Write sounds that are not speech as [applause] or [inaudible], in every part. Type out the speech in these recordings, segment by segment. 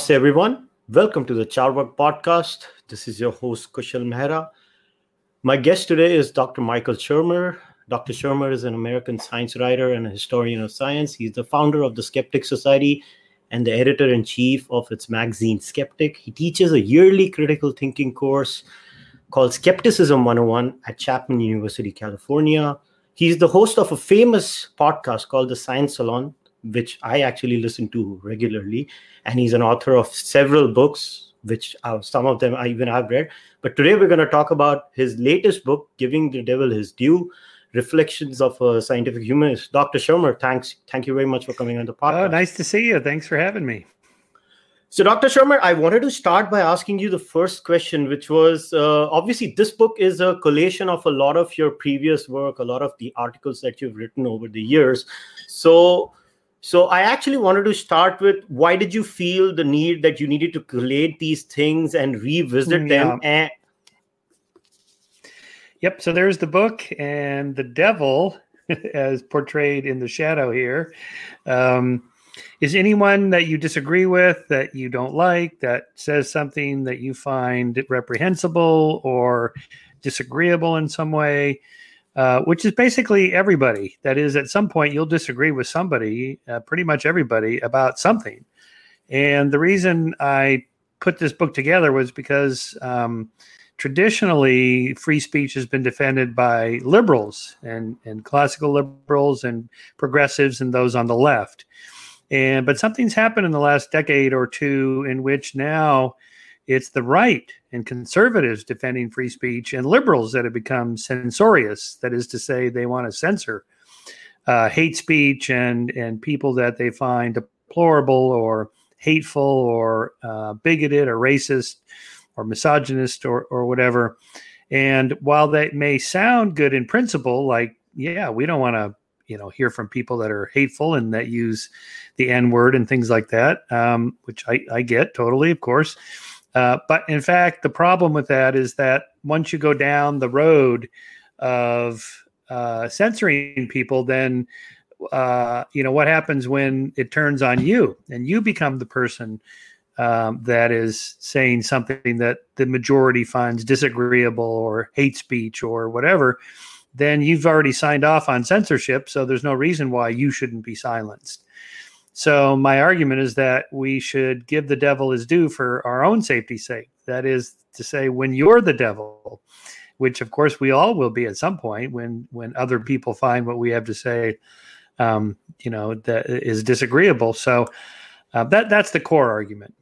Namaste, everyone. Welcome to the Charvak podcast. This is your host, Kushal Mehra. My guest today is Dr. Michael Shermer. Dr. Shermer is an American science writer and a historian of science. He's the founder of the Skeptic Society and the editor in chief of its magazine, Skeptic. He teaches a yearly critical thinking course called Skepticism 101 at Chapman University, California. He's the host of a famous podcast called The Science Salon, which I actually listen to regularly. And he's an author of several books, which uh, some of them I even have read. But today we're going to talk about his latest book, Giving the Devil His Due Reflections of a Scientific Humanist. Dr. Shermer, thanks. Thank you very much for coming on the podcast. Oh, nice to see you. Thanks for having me. So, Dr. Shermer, I wanted to start by asking you the first question, which was uh, obviously this book is a collation of a lot of your previous work, a lot of the articles that you've written over the years. So, so I actually wanted to start with why did you feel the need that you needed to collate these things and revisit yeah. them? And yep. So there's the book and the devil, [laughs] as portrayed in the shadow here. Um, is anyone that you disagree with, that you don't like, that says something that you find reprehensible or disagreeable in some way, uh, which is basically everybody. That is, at some point, you'll disagree with somebody, uh, pretty much everybody, about something. And the reason I put this book together was because um, traditionally free speech has been defended by liberals and, and classical liberals and progressives and those on the left. And but something's happened in the last decade or two in which now it's the right and conservatives defending free speech and liberals that have become censorious. That is to say, they want to censor uh, hate speech and and people that they find deplorable or hateful or uh, bigoted or racist or misogynist or or whatever. And while that may sound good in principle, like yeah, we don't want to you know hear from people that are hateful and that use the N word and things like that, um, which I, I get totally, of course. Uh, but in fact, the problem with that is that once you go down the road of uh, censoring people, then uh, you know what happens when it turns on you and you become the person um, that is saying something that the majority finds disagreeable or hate speech or whatever then you've already signed off on censorship. So there's no reason why you shouldn't be silenced. So my argument is that we should give the devil his due for our own safety's sake. That is to say, when you're the devil, which of course we all will be at some point when when other people find what we have to say, um, you know, that is disagreeable. So uh, that that's the core argument.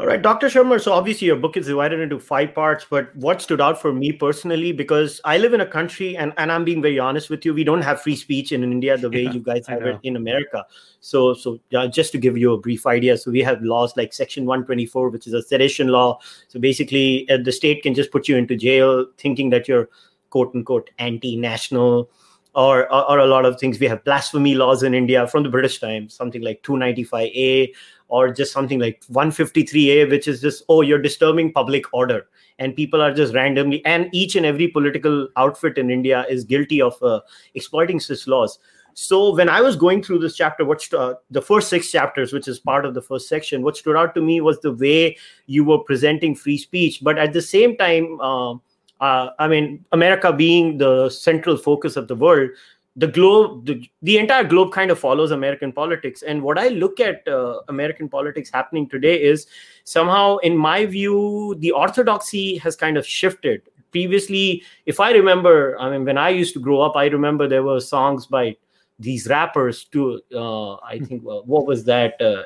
All right, Dr. Shermer. So obviously your book is divided into five parts, but what stood out for me personally, because I live in a country, and, and I'm being very honest with you, we don't have free speech in India the way yeah, you guys have it in America. So so just to give you a brief idea, so we have laws like Section 124, which is a sedition law. So basically, uh, the state can just put you into jail thinking that you're quote unquote anti-national or, or, or, a lot of things. We have blasphemy laws in India from the British times, something like 295A or just something like 153a which is just oh you're disturbing public order. And people are just randomly and each and every political outfit in india is guilty of uh, exploiting such laws. So when i was going through this chapter what uh, the first six chapters which is part of the first section what stood out to me was the way you were presenting free speech. But at the same time uh, uh i mean america being the central focus of the world the globe the, the entire globe kind of follows american politics. And what i look at uh, american politics happening today is somehow in my view the orthodoxy has kind of shifted. Previously if i remember i mean when i used to grow up i remember there were songs by these rappers too. Uh, I think well, what was that? Uh,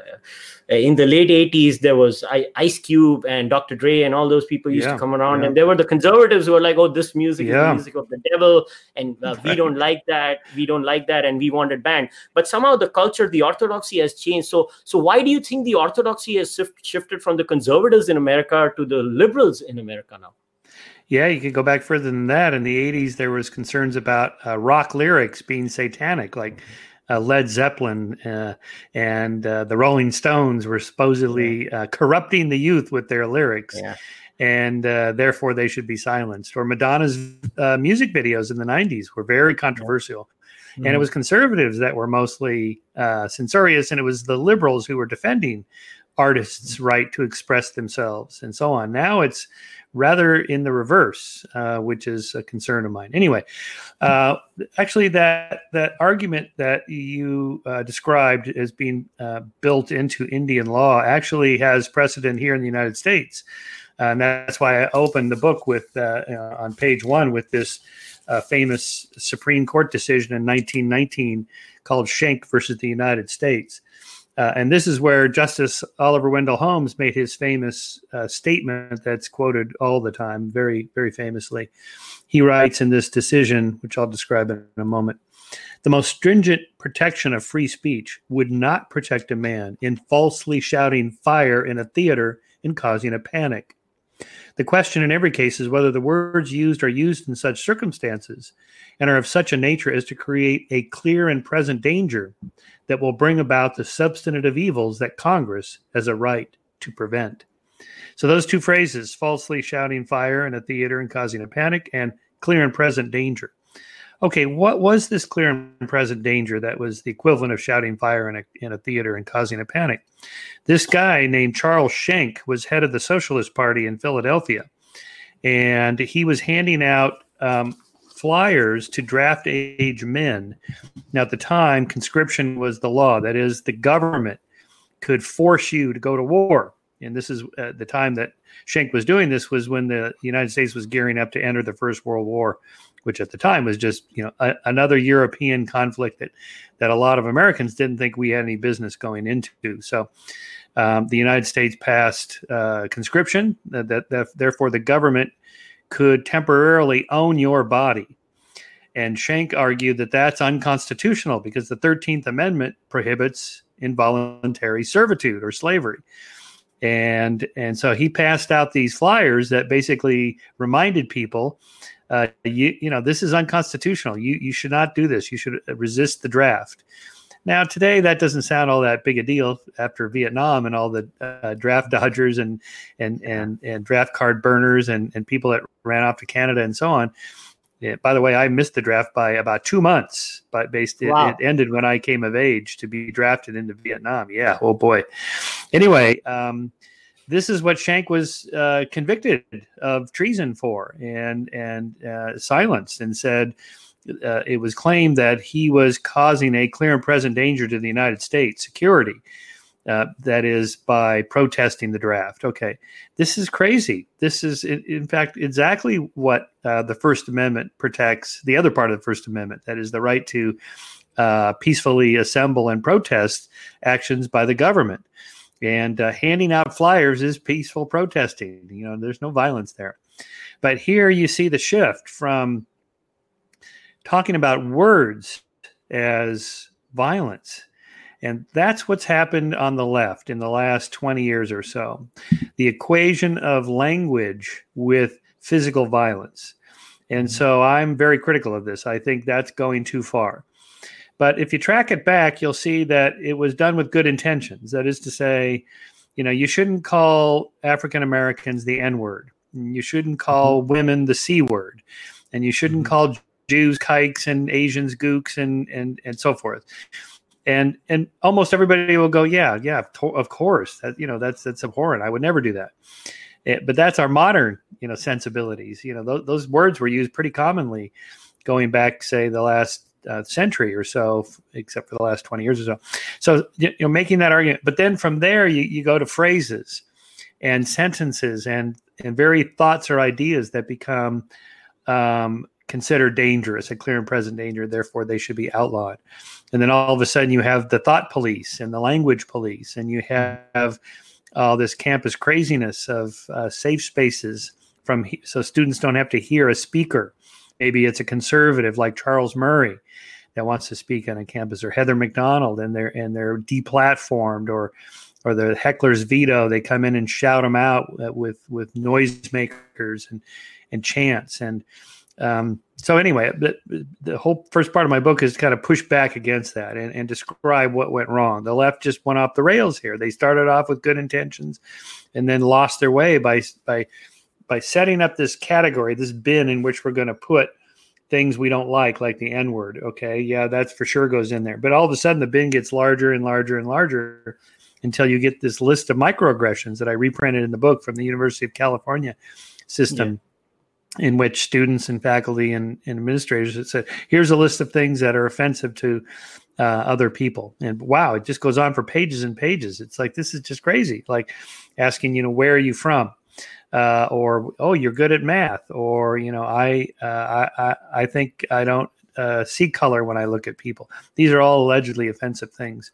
in the late '80s, there was I, Ice Cube and Dr. Dre and all those people used yeah, to come around, yeah. and there were the conservatives who were like, "Oh, this music yeah. is the music of the devil, and uh, we don't like that. We don't like that, and we want it banned." But somehow the culture, the orthodoxy has changed. So, so why do you think the orthodoxy has shifted from the conservatives in America to the liberals in America now? Yeah, you could go back further than that. In the '80s, there was concerns about uh, rock lyrics being satanic, like uh, Led Zeppelin uh, and uh, the Rolling Stones were supposedly uh, corrupting the youth with their lyrics, yeah. and uh, therefore they should be silenced. Or Madonna's music videos in the '90s were very controversial. Mm-hmm. And it mm-hmm. was conservatives that were mostly censorious, and it was the liberals who were defending artists' right to express themselves and so on. Now it's rather in the reverse, uh, which is a concern of mine. Anyway, uh, actually, that that argument that you uh, described as being uh, built into Indian law actually has precedent here in the United States, and that's why I opened the book with uh, on page one with this uh, famous Supreme Court decision in 1919 called Schenck versus the United States. Uh, and this is where Justice Oliver Wendell Holmes made his famous uh, statement that's quoted all the time, very, very famously. He writes in this decision, which I'll describe in a moment the most stringent protection of free speech would not protect a man in falsely shouting fire in a theater and causing a panic. The question in every case is whether the words used are used in such circumstances and are of such a nature as to create a clear and present danger that will bring about the substantive evils that Congress has a right to prevent. So, those two phrases falsely shouting fire in a theater and causing a panic, and clear and present danger. Okay, what was this clear and present danger that was the equivalent of shouting fire in a, in a theater and causing a panic? This guy named Charles Schenck was head of the Socialist Party in Philadelphia, and he was handing out um, flyers to draft age men. Now, at the time, conscription was the law. That is, the government could force you to go to war. And this is uh, the time that Schenck was doing this was when the United States was gearing up to enter the First World War which at the time was just you know a, another European conflict that that a lot of Americans didn't think we had any business going into. So um, the United States passed uh, conscription that, that, that therefore the government could temporarily own your body. And Schenck argued that that's unconstitutional because the 13th Amendment prohibits involuntary servitude or slavery. And, and so he passed out these flyers that basically reminded people uh, you you know this is unconstitutional. You you should not do this. You should resist the draft. Now today that doesn't sound all that big a deal after Vietnam and all the uh, draft dodgers and and and and draft card burners and and people that ran off to Canada and so on. Yeah, by the way, I missed the draft by about two months, but based it, it, ended when I came of age to be drafted into Vietnam. Yeah, oh boy. Anyway, um, this is what Schenck was uh, convicted of treason for and and uh, silenced and said uh, it was claimed that he was causing a clear and present danger to the United States security. Uh, that is by protesting the draft. Okay, this is crazy. This is, in, in fact, exactly what uh, the First Amendment protects. The other part of the First Amendment, that is the right to uh, peacefully assemble and protest actions by the government and uh, handing out flyers is peaceful protesting. You know, there's no violence there. But here you see the shift from talking about words as violence. And that's what's happened on the left in the last 20 years or so. The equation of language with physical violence. And mm-hmm. so I'm very critical of this. I think that's going too far. But if you track it back, you'll see that it was done with good intentions. That is to say, you know, you shouldn't call African Americans the N word. You shouldn't call mm-hmm. women the C word. And you shouldn't mm-hmm. call Jews kikes and Asians gooks and, and, and so forth. And and almost everybody will go, yeah, yeah, of course. That you know that's that's abhorrent. I would never do that. It, eh, but that's our modern you know sensibilities. You know those, those words were used pretty commonly, going back say the last uh, century or so, except for the last 20 years or so. So, you know, making that argument. But then from there, you, you go to phrases and sentences and, and very thoughts or ideas that become um, considered dangerous, a clear and present danger. Therefore, they should be outlawed. And then all of a sudden, you have the thought police and the language police, and you have all this campus craziness of uh, safe spaces from so students don't have to hear a speaker Maybe it's a conservative like Charles Murray that wants to speak on a campus, or Heather Mac Donald, and they're and they're deplatformed, or or the heckler's veto. They come in and shout them out with with noisemakers and and chants and. Um, so anyway, the, the whole first part of my book is to kind of push back against that and, and describe what went wrong. The left just went off the rails here. They started off with good intentions, and then lost their way by by by setting up this category, this bin in which we're going to put things we don't like, like the N word. Okay, yeah, that's for sure goes in there. But all of a sudden, the bin gets larger and larger and larger, until you get this list of microaggressions that I reprinted in the book from the University of California system. Yeah in which students and faculty and, and administrators said, here's a list of things that are offensive to uh, other people. And wow, it just goes on for pages and pages. It's like, this is just crazy. Like asking, you know, where are you from? Uh, or, oh, you're good at math. Or, you know, I, uh, I, I think I don't uh, see color when I look at people. These are all allegedly offensive things.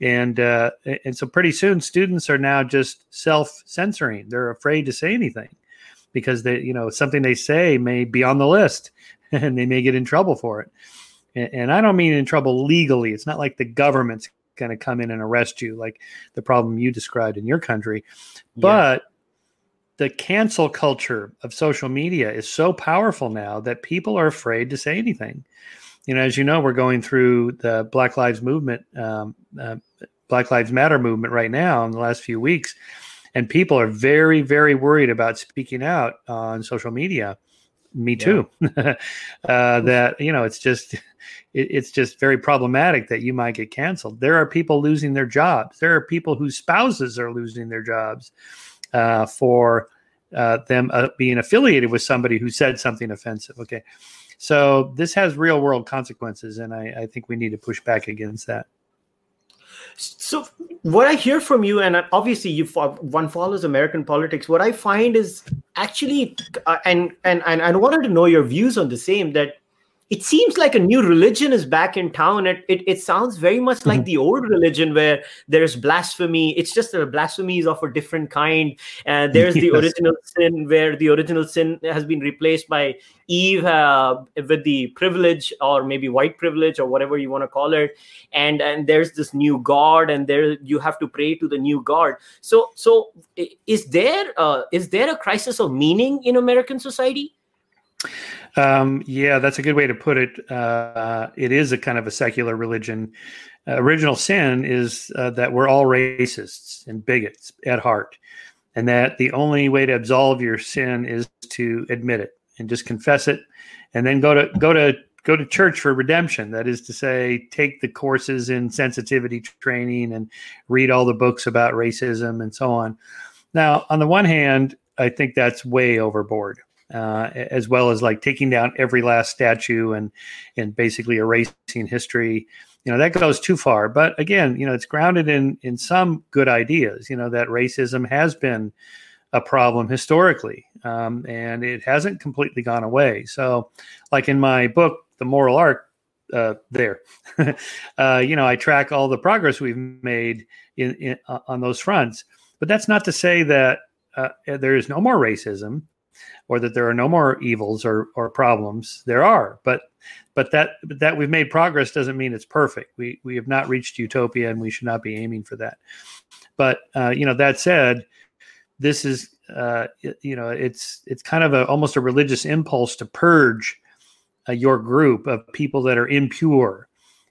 And, uh, and so pretty soon students are now just self censoring. They're afraid to say anything because they, you know, something they say may be on the list [laughs] and they may get in trouble for it. And, and I don't mean in trouble legally. It's not like the government's going to come in and arrest you, like the problem you described in your country. But the cancel culture of social media is so powerful now that people are afraid to say anything. You know, as you know, we're going through the Black Lives Movement, um, uh, Black Lives Matter movement right now in the last few weeks and people are very very worried about speaking out on social media. Me too. Yeah. [laughs] uh, that you know it's just [laughs] it, it's just very problematic that you might get canceled. There are people losing their jobs. There are people whose spouses are losing their jobs uh, for uh, them uh, being affiliated with somebody who said something offensive okay so this has real world consequences and I, I think we need to push back against that so what I hear from you, and obviously you one follows American politics. What I find is actually, uh, and and and I wanted to know your views on the same. That it seems like a new religion is back in town. It it, it sounds very much mm-hmm. like the old religion where there's blasphemy. It's just that blasphemy is of a different kind. And uh, there's [laughs] yes. the original sin where the original sin has been replaced by Eve uh, with the privilege or maybe white privilege or whatever you want to call it. And and there's this new God, and there you have to pray to the new God. So so is there uh, is there a crisis of meaning in American society? Um, yeah, that's a good way to put it. Uh, it is a kind of a secular religion. Uh, original sin is uh, that we're all racists and bigots at heart, and that the only way to absolve your sin is to admit it and just confess it, and then go to go to go to church for redemption. That is to say, take the courses in sensitivity training and read all the books about racism and so on. Now, on the one hand, I think that's way overboard uh, as well as like taking down every last statue and and basically erasing history. You know that goes too far. But again, you know it's grounded in in some good ideas. You know that racism has been a problem historically, um, and it hasn't completely gone away. So, like in my book, The Moral Arc, uh, there, [laughs] uh, you know, I track all the progress we've made in, in on those fronts. But that's not to say that uh, there is no more racism or that there are no more evils or, or problems. There are, but but that that we've made progress doesn't mean it's perfect. We we have not reached utopia, and we should not be aiming for that. But uh, you know, that said, this is uh, you know it's it's kind of a almost a religious impulse to purge uh, your group of people that are impure.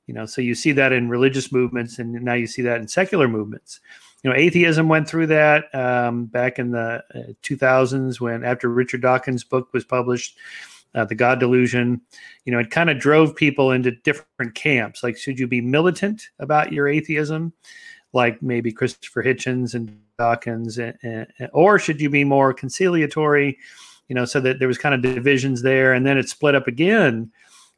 You know, so you see that in religious movements, and now you see that in secular movements you know, atheism went through that um, back in the 2000s uh, when, after Richard Dawkins' book was published, uh, The God Delusion, you know, it kind of drove people into different camps. Like, should you be militant about your atheism, like maybe Christopher Hitchens and Dawkins, and, and, or should you be more conciliatory? You know, so that there was kind of divisions there, and then it split up again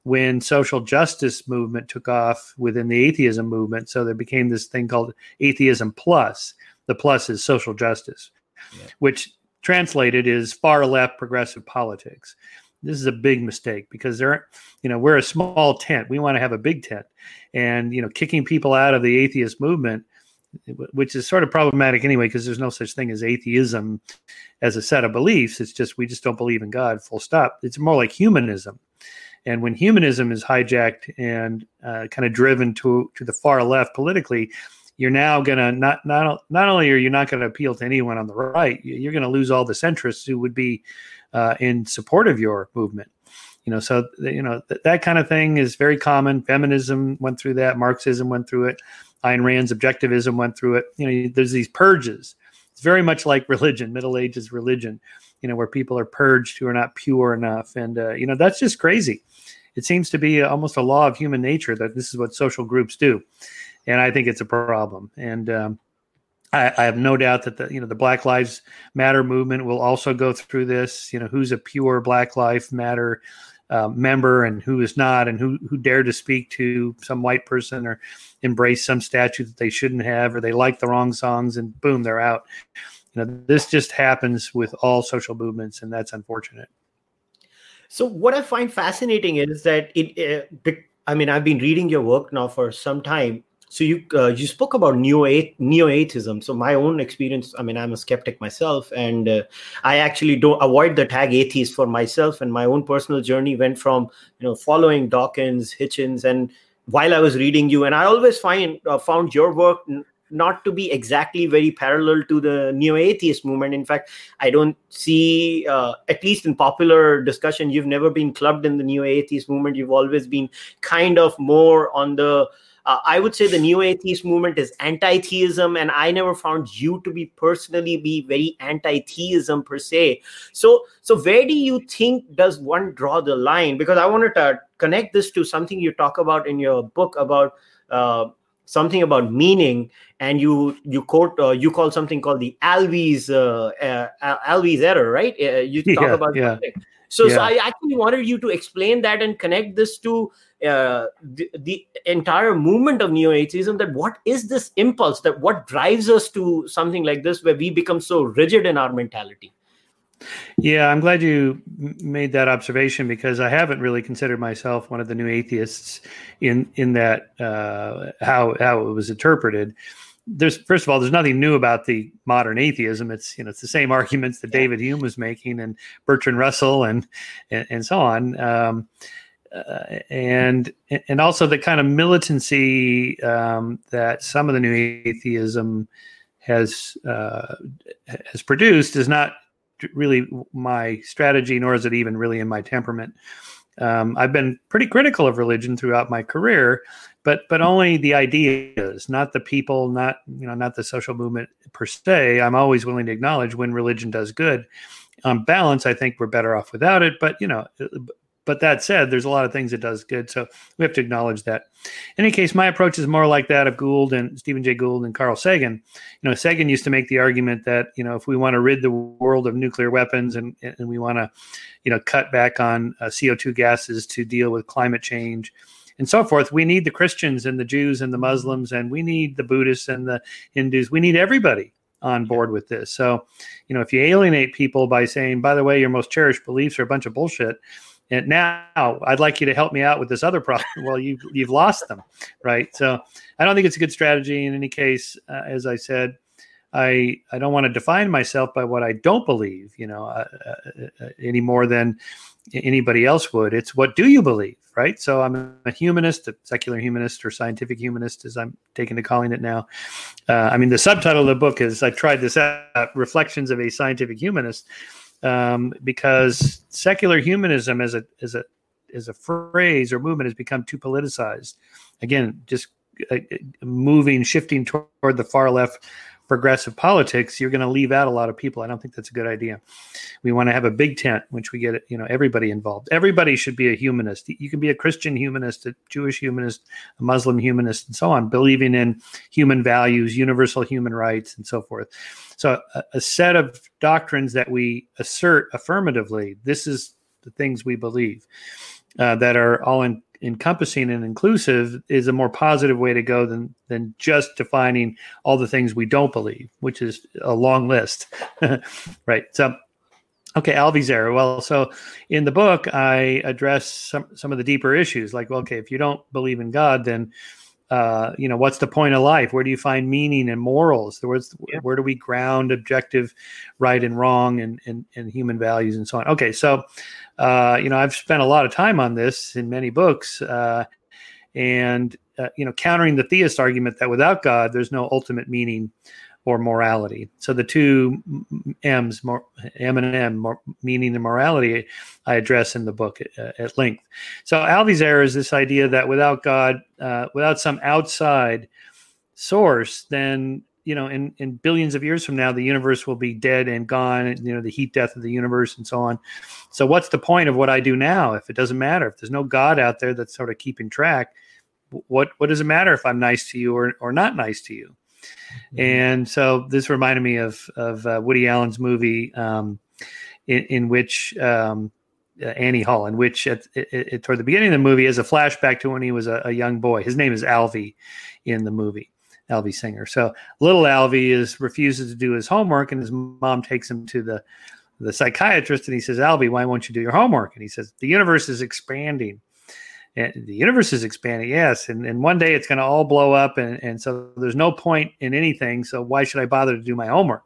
when social justice movement took off within the atheism movement. So there became this thing called atheism plus. The plus is social justice, yeah. which translated is far left progressive politics. This is a big mistake because there, you know, we're a small tent. We want to have a big tent, and you know, kicking people out of the atheist movement, which is sort of problematic anyway, because there's no such thing as atheism as a set of beliefs. It's just we just don't believe in God. Full stop. It's more like humanism and when humanism is hijacked and uh, kind of driven to to the far left politically, you're now going to not not not only are you not going to appeal to anyone on the right, you're going to lose all the centrists who would be uh, in support of your movement. You know, so you know th- that kind of thing is very common. Feminism went through that. Marxism went through it. Ayn Rand's objectivism went through it. You know, there's these purges. It's very much like [laughs] religion. Middle Ages religion. You know, where people are purged who are not pure enough, and uh, you know that's just crazy it seems to be almost a law of human nature that this is what social groups do, and I think it's a problem. And um, I, have no doubt that the you know the Black Lives Matter movement will also go through this. You know, who's a pure Black life Matter uh, member and who is not, and who who dared to speak to some white person or embrace some statue that they shouldn't have, or they like the wrong songs, and boom, they're out. You know, this just happens with all social movements, and that's unfortunate. So, what I find fascinating is that it. Uh, I mean, I've been reading your work now for some time, so you uh, you spoke about neo neo atheism so my own experience i mean i'm a skeptic myself and uh, i actually don't avoid the tag atheist for myself and my own personal journey went from you know following dawkins hitchens and while i was reading you and i always find uh, found your work not to be exactly very parallel to the neo atheist movement in fact i don't see uh, at least in popular discussion you've never been clubbed in the neo atheist movement you've always been kind of more on the uh, I would say the neo atheist movement is anti-theism, and I never found you to be personally be very anti-theism per se. So, so where do you think does one draw the line? Because I wanted to connect this to something you talk about in your book about. Uh, something about meaning and you you quote uh, you call something called the Alvy's uh, uh, Alvy's error right uh, you [laughs] talk yeah, about yeah. so, yeah. so i actually wanted you to explain that and connect this to uh, the, the, entire movement of neo-atheism that what is this impulse that what drives us to something like this where we become so rigid in our mentality yeah i'm glad you made that observation because i haven't really considered myself one of the new atheists in in that uh, how how it was interpreted there's first of all there's nothing new about the modern atheism. It's you know it's the same arguments that david hume was making and bertrand russell and and, and so on. Um, uh, and and also the kind of militancy um, that some of the new atheism has uh, has produced is not really my strategy, nor is it even really in my temperament. Um, I've been pretty critical of religion throughout my career, but but only the ideas, not the people, not you know, not the social movement per se. I'm always willing to acknowledge when religion does good. On balance, I think we're better off without it. But you know, but that said, there's a lot of things it does good. So we have to acknowledge that. In any case, my approach is more like that of Gould and Stephen Jay Gould and Carl Sagan. You know, Sagan used to make the argument that, you know, if we want to rid the world of nuclear weapons and, and we want to, you know, cut back on uh, CO2 gases to deal with climate change and so forth, we need the Christians and the Jews and the Muslims and we need the Buddhists and the Hindus. We need everybody on board with this. So, you know, if you alienate people by saying, by the way, your most cherished beliefs are a bunch of bullshit, and now I'd like you to help me out with this other problem. [laughs] well, you've you've lost them, right? So I don't think it's a good strategy. In any case, uh, as I said, I I don't want to define myself by what I don't believe, you know, uh, uh, uh, any more than anybody else would. It's what do you believe, right? So I'm a humanist, a secular humanist, or scientific humanist, as I'm taking to calling it now. Uh, I mean, the subtitle of the book is I've tried this out: Reflections of a Scientific Humanist um, because secular humanism as a as a as a phrase or movement has become too politicized. Again, just uh, moving, shifting toward the far left progressive politics, you're going to leave out a lot of people. I don't think that's a good idea. We want to have a big tent, which we get, you know, everybody involved. Everybody should be a humanist. You can be a Christian humanist, a Jewish humanist, a Muslim humanist, and so on, believing in human values, universal human rights, and so forth. So, a, a set of doctrines that we assert affirmatively. This is the things we believe uh, that are all in encompassing and inclusive is a more positive way to go than than just defining all the things we don't believe, which is a long list. [laughs] right. So okay, Alvy's error. Well, so in the book I address some some of the deeper issues, like, well, okay, if you don't believe in God, then uh, you know, what's the point of life? Where do you find meaning and morals? Where's, yeah. Where do we ground objective right and wrong and, and, and human values and so on? Okay, so uh, you know, I've spent a lot of time on this in many books, uh, and uh, you know, countering the theist argument that without God, there's no ultimate meaning or morality. So the two M's, M and M, meaning and morality, I address in the book at, uh, length. So Alvy's error is this idea that without God, uh, without some outside source, then you know, in, in billions of years from now, the universe will be dead and gone, you know, the heat death of the universe and so on. So, what's the point of what I do now if it doesn't matter? If there's no God out there that's sort of keeping track, what, what does it matter if I'm nice to you or, or not nice to you? Mm-hmm. And so this reminded me of of uh, Woody Allen's movie um, in, in, which um, uh, Annie Hall, in which at, toward the beginning of the movie is a flashback to when he was a, a young boy. His name is Alvy in the movie. Alvy Singer. So little Alvy is refuses to do his homework, and his mom takes him to the the psychiatrist, and he says, "Alvy, why won't you do your homework?" And he says, "The universe is expanding." And the universe is expanding, yes, and, and one day it's going to all blow up, and, and so there's no point in anything. So why should I bother to do my homework?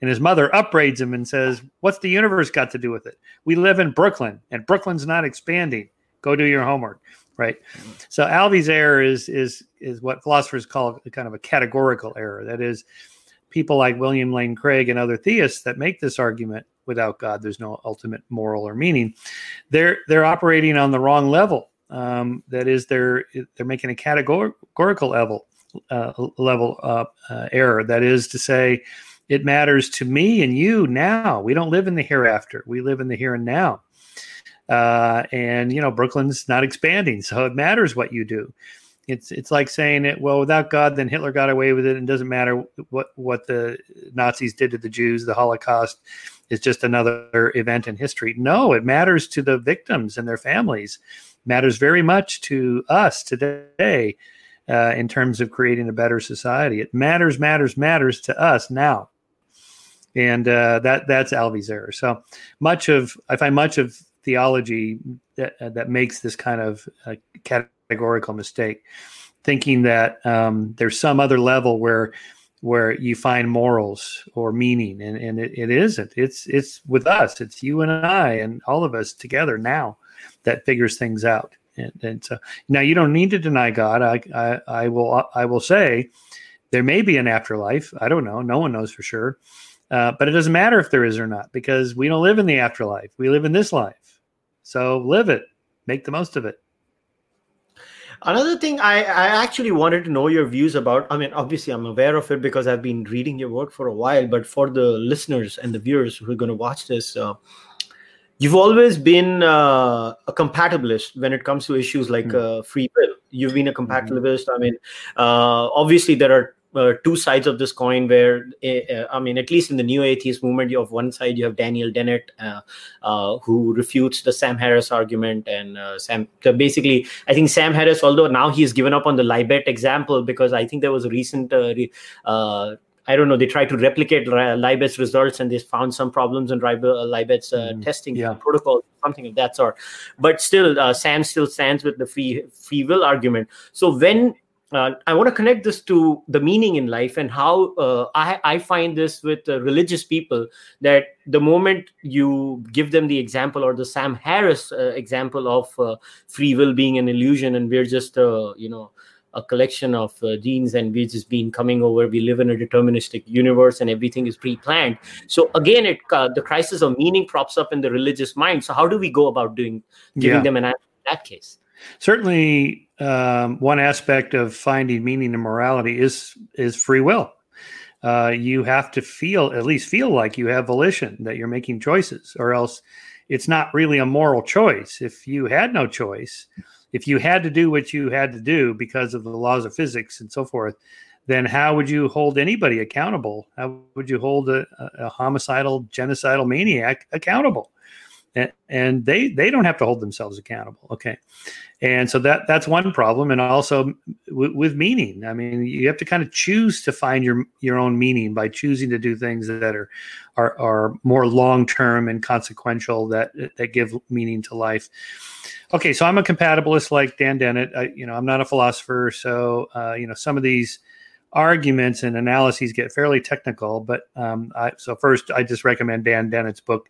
And his mother upbraids him and says, "What's the universe got to do with it? We live in Brooklyn, and Brooklyn's not expanding. Go do your homework." right? So Alvy's error is is is what philosophers call kind of a categorical error. That is, people like William Lane Craig and other theists that make this argument without God, there's no ultimate moral or meaning. They're they're operating on the wrong level. Um, that is, they're they're making a categorical level uh, level uh, uh, error. That is to say, it matters to me and you now. We don't live in the hereafter. We live in the here and now. Uh, and you know, Brooklyn's not expanding, so it matters what you do. It's it's like saying it. Well, without God, then Hitler got away with it, and it doesn't matter what what the Nazis did to the Jews. The Holocaust is just another event in history. No, it matters to the victims and their families. Matters very much to us today uh, in terms of creating a better society. It matters, matters, matters to us now and uh, that that's Alvy's error. So much of I find much of theology that, uh, that makes this kind of uh, categorical mistake, thinking that um, there's some other level where where you find morals or meaning, and, and it, it isn't. It's it's with us. It's you and I and all of us together now that figures things out. And, and so now you don't need to deny God. I, I I will I will say there may be an afterlife. I don't know. No one knows for sure. Uh, but it doesn't matter if there is or not because we don't live in the afterlife. We live in this life. So live it, make the most of it. Another thing I, I actually wanted to know your views about. I mean, obviously, I'm aware of it because I've been reading your work for a while. But for the listeners and the viewers who are going to watch this, uh, you've always been uh, a compatibilist when it comes to issues like mm-hmm. uh, free will. You've been a hmm. compatibilist. Mm-hmm. I mean, uh, obviously, there are uh, two sides of this coin where uh, i mean at least in the new atheist movement you have one side you have daniel dennett uh, uh who refutes the sam harris argument and uh, sam so basically i think sam harris although now he's given up on the libet example because i think there was a recent I don't know. They tried to replicate Libet's results, and they found some problems in Libet's uh, mm, testing yeah. protocol, something of that sort. But still, uh, Sam still stands with the free free will argument. So when uh, I want to connect this to the meaning in life and how uh, I, I, find this with uh, religious people that the moment you give them the example or the Sam Harris uh, example of uh, free will being an illusion and we're just uh, you know a collection of genes and we've just been coming over we live in a deterministic universe and everything is pre-planned so again it the crisis of meaning props up in the religious mind so how do we go about doing giving yeah. them an answer in that case certainly um, one aspect of finding meaning and morality is is free will. Uh, you have to feel at least feel like you have volition that you're making choices, or else it's not really a moral choice. If you had no choice, if you had to do what you had to do because of the laws of physics and so forth, then how would you hold anybody accountable? How would you hold a, a homicidal, genocidal maniac accountable? And, they they don't have to hold themselves accountable. Okay, and so that that's one problem. And also w- with meaning. I mean you have to kind of choose to find your your own meaning by choosing to do things that are are, are more long term and consequential that that give meaning to life. Okay. So i'm a compatibilist like dan dennett. I, you know i'm not a philosopher. So uh, you know some of these arguments and analyses get fairly technical but um, I, so first i just recommend dan dennett's book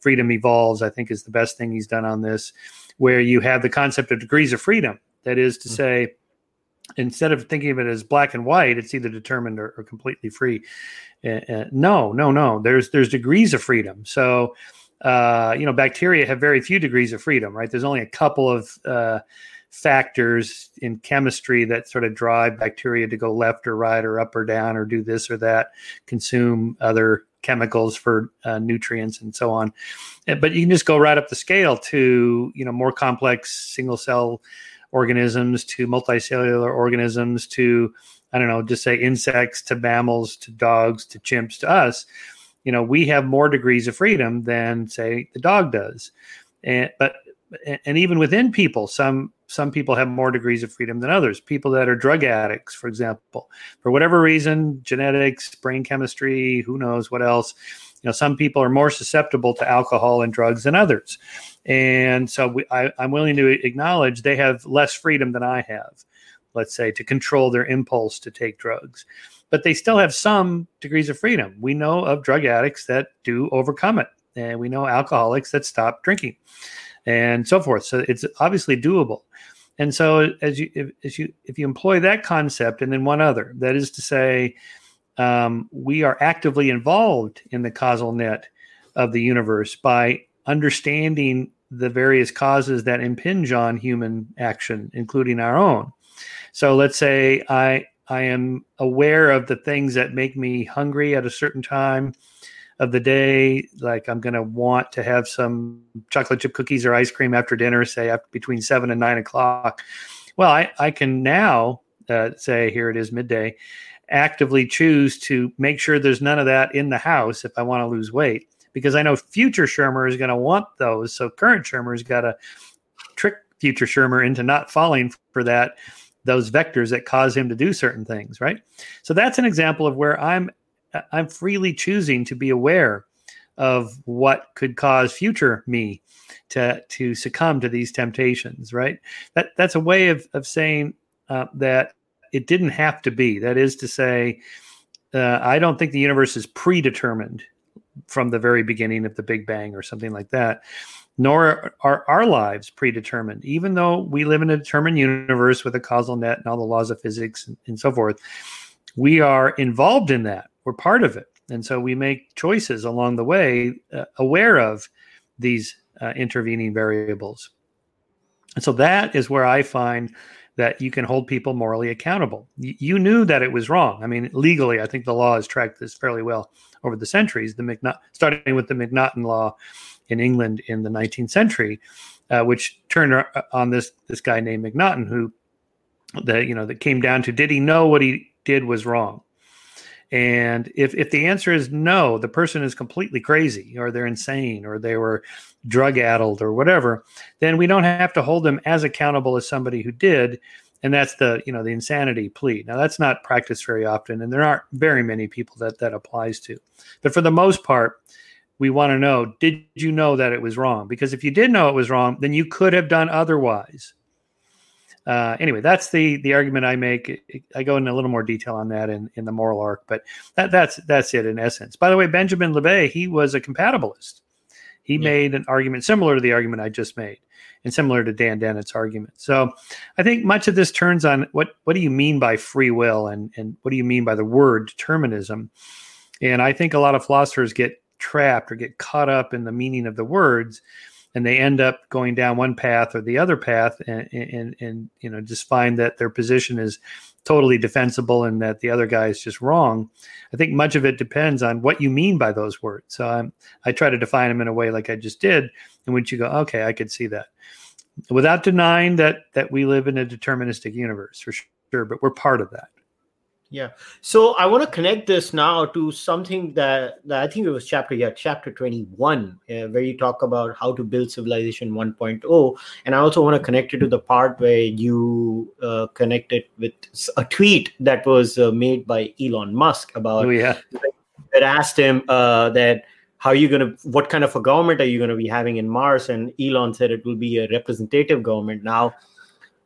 freedom evolves i think is the best thing he's done on this where you have the concept of degrees of freedom. That is to mm-hmm. say, instead of thinking of it as black and white, it's either determined or, or completely free. Uh, uh, no, no, no. There's there's degrees of freedom. So, uh, you know, bacteria have very few degrees of freedom, right? There's only a couple of uh, factors in chemistry that sort of drive bacteria to go left or right or up or down or do this or that, consume other chemicals for uh, nutrients and so on. Uh, but you can just go right up the scale to you know more complex single cell organisms to multicellular organisms to I don't know, just say insects to mammals to dogs to chimps to us, you know, we have more degrees of freedom than say the dog does. And but and even within people, some some people have more degrees of freedom than others. People that are drug addicts, for example, for whatever reason, genetics, brain chemistry, who knows what else. You know, some people are more susceptible to alcohol and drugs than others, and so we, I, I'm willing to acknowledge they have less freedom than I have. Let's say to control their impulse to take drugs, but they still have some degrees of freedom. We know of drug addicts that do overcome it, and we know alcoholics that stop drinking and so forth. So it's obviously doable. And so as you if, as you if you employ that concept and then one other, that is to say, um, we are actively involved in the causal net of the universe by understanding the various causes that impinge on human action, including our own. So let's say I I am aware of the things that make me hungry at a certain time of the day. Like I'm going to want to have some chocolate chip cookies or ice cream after dinner, say after between seven and nine o'clock. Well, I, I can now uh, say here it is midday, actively choose to make sure there's none of that in the house if I want to lose weight because I know future Shermer is going to want those. So current Shermer's got to trick future Shermer into not falling for that those vectors that cause him to do certain things, right? So that's an example of where I'm I'm freely choosing to be aware of what could cause future me to to succumb to these temptations right? That that's a way of of saying uh, that it didn't have to be. That is to say uh, i don't think the universe is predetermined from the very beginning of the big bang or something like that nor are our lives predetermined. Even though we live in a determined universe with a causal net and all the laws of physics and, and so forth we are involved in that we're part of it. And so we make choices along the way, uh, aware of these uh, intervening variables. And so that is where I find that you can hold people morally accountable. Y- you knew that it was wrong. I mean, legally, I think the law has tracked this fairly well over the centuries. The McNaught, starting with the McNaughton law in England in the 19th century, uh, which turned uh, on this this guy named McNaughton, who the you know that came down to did he know what he did was wrong? And if, if the answer is no, the person is completely crazy or they're insane or they were drug addled or whatever, then we don't have to hold them as accountable as somebody who did. And that's the, you know, the insanity plea. Now that's not practiced very often, and there aren't very many people that that applies to. But for the most part, we want to know, did you know that it was wrong? Because if you did know it was wrong, then you could have done otherwise uh, anyway, that's the the argument I make. I go into a little more detail on that in, in the moral arc, but that, that's that's it in essence. By the way, Benjamin Libet, he was a compatibilist. He yeah. made an argument similar to the argument I just made, and similar to Dan Dennett's argument. So, I think much of this turns on what what do you mean by free will, and and what do you mean by the word determinism? And I think a lot of philosophers get trapped or get caught up in the meaning of the words and they end up going down one path or the other path and, and, and you know just find that their position is totally defensible and that the other guy is just wrong. I think much of it depends on what you mean by those words. So I'm, i try to define them in a way like i just did in which you go okay i could see that. Without denying that that we live in a deterministic universe for sure but we're part of that yeah. So I want to connect this now to something that, that I think it was chapter, yeah, chapter 21, uh, where you talk about how to build civilization 1.0. And I also want to connect it to the part where you uh, connect it with a tweet that was uh, made by Elon Musk about, oh, yeah. that asked him uh, that, how are you going to, what kind of a government are you going to be having in Mars? And Elon said it will be a representative government. Now,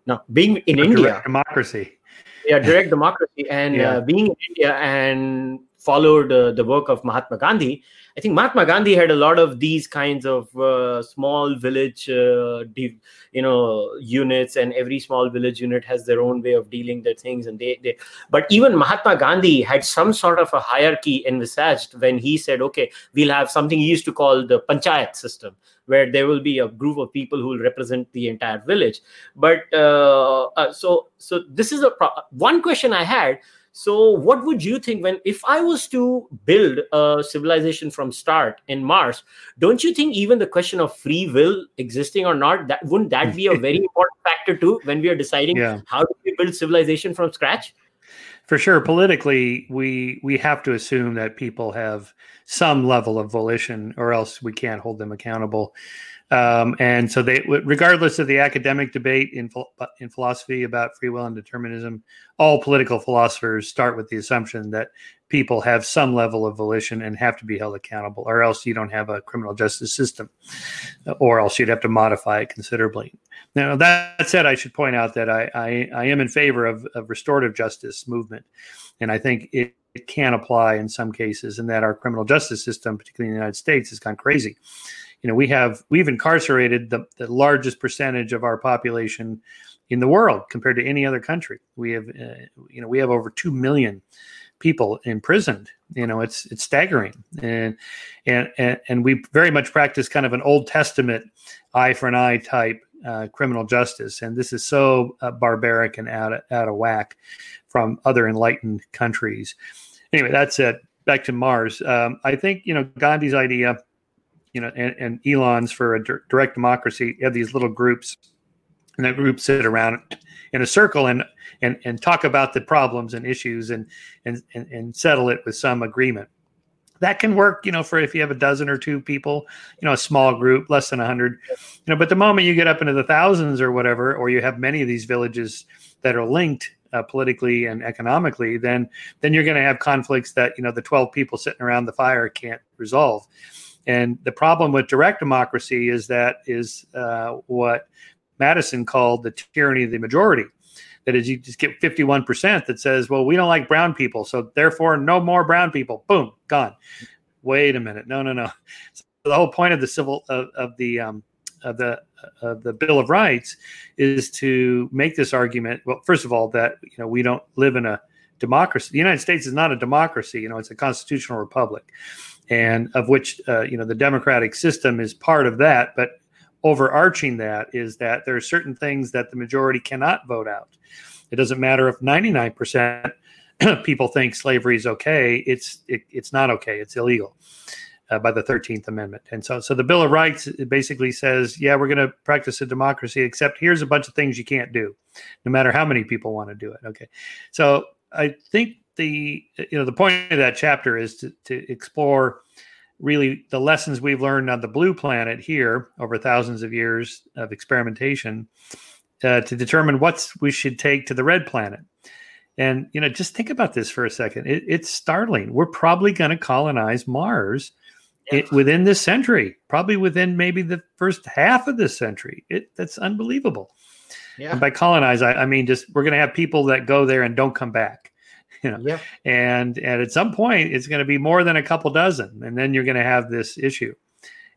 now being in India, democracy yeah, direct democracy, and yeah. uh, being in India and followed uh, the work of Mahatma Gandhi. I think Mahatma Gandhi had a lot of these kinds of uh, small village, uh, de- you know, units, and every small village unit has their own way of dealing their things. And they, they, but even Mahatma Gandhi had some sort of a hierarchy envisaged when he said, "Okay, we'll have something he used to call the panchayat system, where there will be a group of people who will represent the entire village." But uh, uh so, so this is a pro- one question I had so what would you think when if i was to build a civilization from start in mars don't you think even the question of free will existing or not that wouldn't that be a very [laughs] important factor too when we are deciding yeah. how do we build civilization from scratch? For sure. Politically we we have to assume that people have some level of volition or else we can't hold them accountable um, and so they regardless of the academic debate in in philosophy about free will and determinism all political philosophers start with the assumption that people have some level of volition and have to be held accountable or else you don't have a criminal justice system or else you'd have to modify it considerably now, that said, I should point out that I, I, I am in favor of, of restorative justice movement. And I think it, it can apply in some cases, and that our criminal justice system, particularly in the United States, has gone crazy. You know, we have we've incarcerated the, the largest percentage of our population in the world compared to any other country. We have, uh, you know, we have over two million people imprisoned. You know, it's it's staggering, and and and, and we very much practice kind of an Old Testament eye for an eye type uh, criminal justice, and this is so uh, barbaric and out of, out of whack from other enlightened countries. Anyway, that's it. Back to Mars. Um, I think you know Gandhi's idea, you know, and, and Elon's for a direct democracy. You have these little groups, and that group sit around in a circle and and and talk about the problems and issues and and and, and settle it with some agreement that can work, you know, for if you have a dozen or two people, you know, a small group, less than a hundred, you know, but the moment you get up into the thousands or whatever, or you have many of these villages that are linked uh, politically and economically, then then you're going to have conflicts that you know the 12 people sitting around the fire can't resolve. And the problem with direct democracy is that is uh, what Madison called the tyranny of the majority that is you just get 51% that says, well, we don't like brown people. So therefore, no more brown people. Boom, gone. Wait a minute. No, no, no. So the whole point of the civil of, of the um, of the of the Bill of Rights is to make this argument. Well, first of all, that you know we don't live in a democracy. The United States is not a democracy. You know, it's a constitutional republic, and of which uh, you know the democratic system is part of that. But overarching that is that there are certain things that the majority cannot vote out. It doesn't matter if 99% of [clears throat] people think slavery is okay. It's it, it's not okay. It's illegal uh, by the 13th Amendment. And so so the Bill of Rights basically says, yeah, we're going to practice a democracy, except here's a bunch of things you can't do, no matter how many people want to do it. Okay, so I think the you know the point of that chapter is to, to explore really the lessons we've learned on the blue planet here over thousands of years of experimentation uh, to determine what we should take to the red planet. And you know, just think about this for a second. It, it's startling. We're probably going to colonize Mars yeah. it, within this century, probably within maybe the first half of this century. It, that's unbelievable. Yeah. And by colonize, I, I mean just we're going to have people that go there and don't come back. You [laughs] know yeah. and and at some point it's going to be more than a couple dozen and then you're going to have this issue.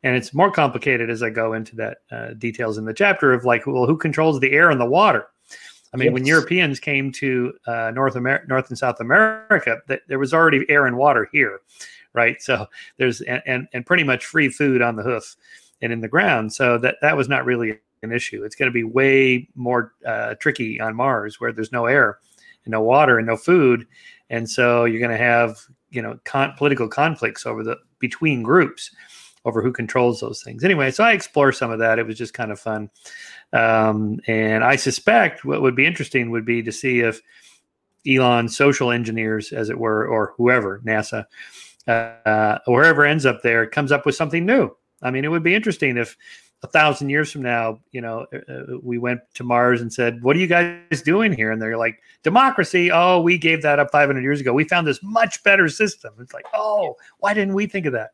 And it's more complicated as i go into that uh, details in the chapter of like well who controls the air and the water? I mean yes. when europeans came to uh, north america north and south america th- there was already air and water here right? So there's and, and and pretty much free food on the hoof and in the ground. So that that was not really an issue. It's going to be way more uh, tricky on mars where there's no air and no water and no food, and so you're going to have you know con- political conflicts over the between groups over who controls those things. Anyway, so I explore some of that. It was just kind of fun, um, and I suspect what would be interesting would be to see if Elon social engineers, as it were, or whoever NASA, uh, wherever ends up there, comes up with something new. I mean, it would be interesting if a thousand years from now, you know, uh, uh, we went to Mars and said, "What are you guys doing here?" And they're like, "Democracy." Oh, we gave that up 500 years ago. We found this much better system. It's like, oh, why didn't we think of that?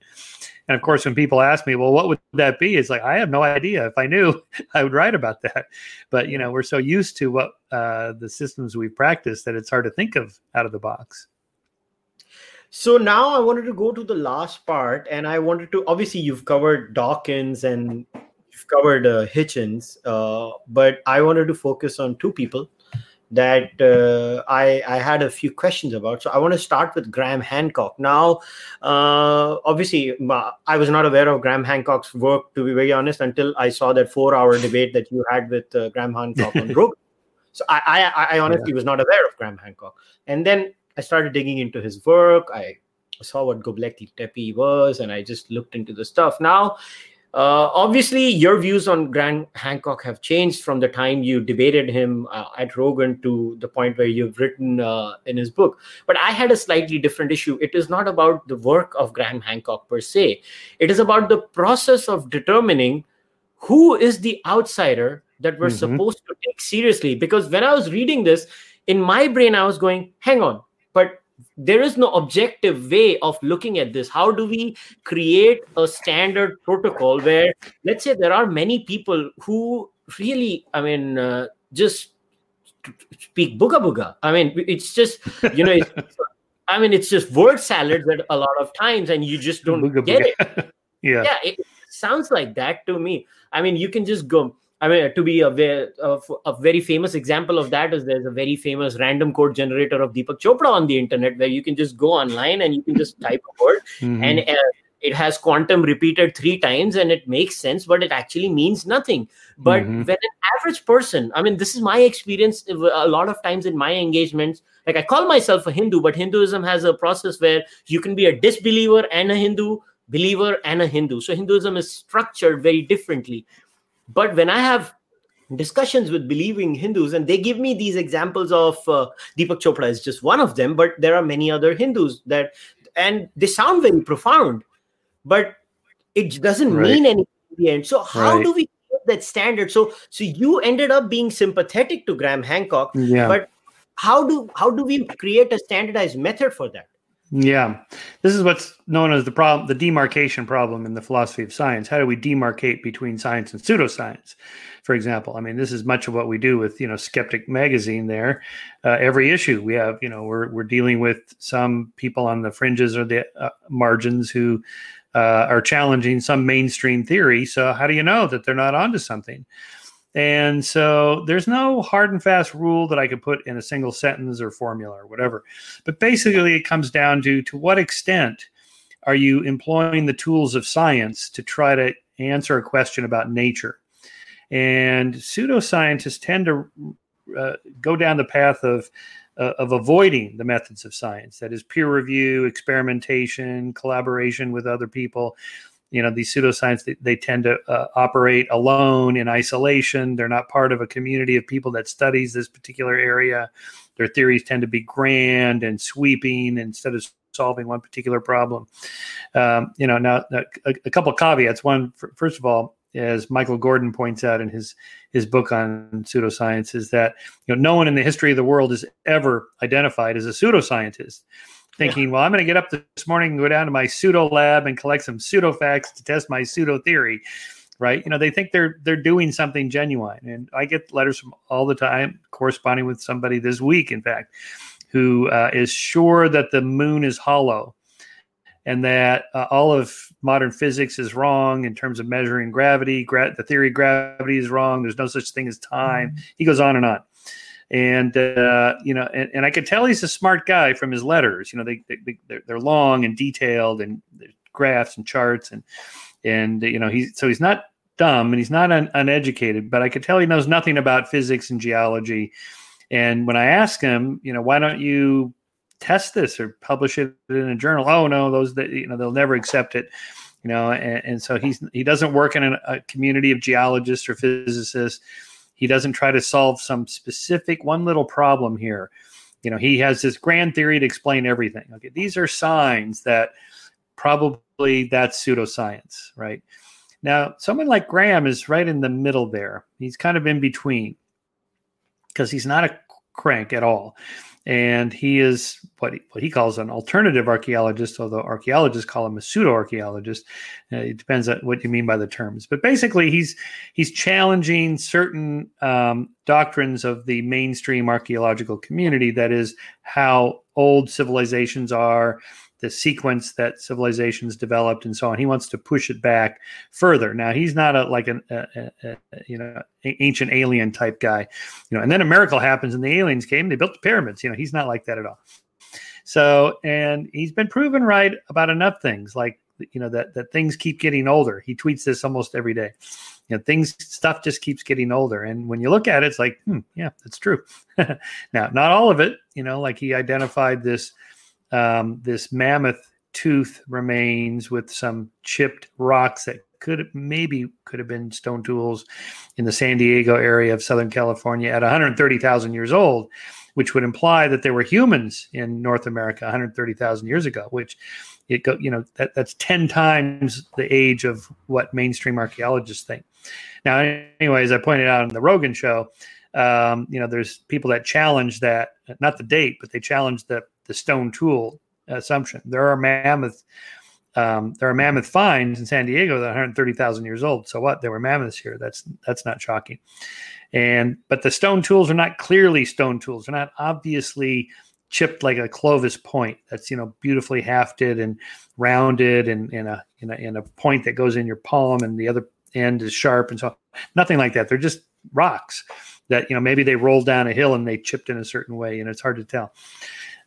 And of course, when people ask me, "Well, what would that be?" It's like I have no idea. If I knew, [laughs] I would write about that. But you know, we're so used to what uh, the systems we practice that it's hard to think of out of the box. So now I wanted to go to the last part, and I wanted to obviously you've covered Dawkins and covered uh, Hitchens, uh, but I wanted to focus on two people that uh, I, I had a few questions about. So I want to start with Graham Hancock. Now, uh, obviously, I was not aware of Graham Hancock's work, to be very honest, until I saw that four hour debate that you had with uh, Graham Hancock on [laughs] Rogan. So I, I, I honestly yeah. was not aware of Graham Hancock. And then I started digging into his work. I saw what Göbekli Tepe was, and I just looked into the stuff. Now, uh, obviously, your views on Graham Hancock have changed from the time you debated him uh, at Rogan to the point where you've written uh, in his book. But I had a slightly different issue. It is not about the work of Graham Hancock per se, it is about the process of determining who is the outsider that we're mm-hmm. supposed to take seriously. Because when I was reading this, in my brain, I was going, hang on, but there is no objective way of looking at this. How do we create a standard protocol where let's say there are many people who really i mean uh, just speak booga booga. I mean it's just you know it's, i mean it's just word salad that a lot of times and you just don't booga get booga. it. [laughs] Yeah. Yeah it sounds like that to me. I mean you can just go I mean, to be a, very, a, a, very famous example of that is there's a very famous random code generator of Deepak Chopra on the internet where you can just go online and you can just type a word [laughs] mm-hmm. and uh, it has quantum repeated three times and it makes sense, but it actually means nothing. But mm-hmm. when an average person, I mean, this is my experience a lot of times in my engagements. Like I call myself a Hindu, but Hinduism has a process where you can be a disbeliever and a Hindu, believer and a Hindu. So Hinduism is structured very differently but when I have discussions with believing Hindus, and they give me these examples of uh, Deepak Chopra is just one of them, but there are many other Hindus that, and they sound very profound, but it doesn't right. mean anything in the end. So how right. do we get that standard? So so you ended up being sympathetic to Graham Hancock, yeah. but how do how do we create a standardized method for that? Yeah. This is what's known as the problem, the demarcation problem in the philosophy of science. How do we demarcate between science and pseudoscience? For example, I mean, this is much of what we do with, you know, Skeptic Magazine there. Uh, every issue we have, you know, we're, we're dealing with some people on the fringes or the uh, margins who uh, are challenging some mainstream theory. So how do you know that they're not onto something? And so there's no hard and fast rule that I could put in a single sentence or formula or whatever. But basically, it comes down to to what extent are you employing the tools of science to try to answer a question about nature? And pseudoscientists tend to uh, go down the path of uh, of avoiding the methods of science that is peer review experimentation collaboration with other people you know these pseudoscience they, they tend to uh, operate alone in isolation. They're not part of a community of people that studies this particular area. Their theories tend to be grand and sweeping instead of solving one particular problem. Um, you know now, a, a, couple caveats. One first of all as Michael Gordin points out in his his book on pseudoscience is that you know no one in the history of the world is ever identified as a pseudoscientist thinking, yeah. well, I'm going to get up this morning and go down to my pseudo lab and collect some pseudo facts to test my pseudo theory. Right. You know, they think they're they're doing something genuine. And I get letters from all the time, corresponding with somebody this week, in fact, who uh, is sure that the moon is hollow and that uh, all of modern physics is wrong in terms of measuring gravity. Gra- the theory of gravity is wrong. There's no such thing as time. Mm-hmm. He goes on and on and uh, you know, and, and, I could tell he's a smart guy from his letters. You know, they, they they're, they're long and detailed, and graphs and charts, and and you know, he's so he's not dumb and he's not un, uneducated, but I could tell he knows nothing about physics and geology. And when I ask him, you know, why don't you test this or publish it in a journal? Oh no, those that you know they'll never accept it. You know, and, and so he's he doesn't work in a, a community of geologists or physicists he doesn't try to solve some specific one little problem here. You know, he has this grand theory to explain everything. Okay, these are signs that probably that's pseudoscience, right? Now, someone like Graham is right in the middle there. He's kind of in between because he's not a crank at all and he is what he, what he calls an alternative archaeologist, although archaeologists call him a pseudo archaeologist. Uh, it depends on what you mean by the terms, but basically, he's he's challenging certain um, doctrines of the mainstream archaeological community. That is how old civilizations are, the sequence that civilizations developed and so on. He wants to push it back further. Now he's not a like an a, a, a, you know ancient alien type guy, you know. And then a miracle happens, and the aliens came. They built the pyramids. You know, he's not like that at all. So, and he's been proven right about enough things, like you know that that things keep getting older. He tweets this almost every day. You know, things stuff just keeps getting older, and when you look at it, it's like, hmm, yeah, that's true. [laughs] now, not all of it. You know, like he identified this um, this mammoth tooth remains with some chipped rocks that could maybe could have been stone tools in the San Diego area of Southern California at 130,000 years old, which would imply that there were humans in North America 130,000 years ago, which it go you know that that's 10 times the age of what mainstream archaeologists think. Now, anyways, I pointed out in the Rogan show, um, you know, there's people that challenge that, not the date, but they challenge the the stone tool assumption. There are mammoth um, there are mammoth finds in San Diego that are 130,000 years old. So what? There were mammoths here. That's that's not shocking. And but the stone tools are not clearly stone tools. They're not obviously chipped like a Clovis point. That's you know beautifully hafted and rounded and in a in a in a point that goes in your palm and the other end is sharp and so nothing like that. They're just rocks that you know maybe they rolled down a hill and they chipped in a certain way and it's hard to tell.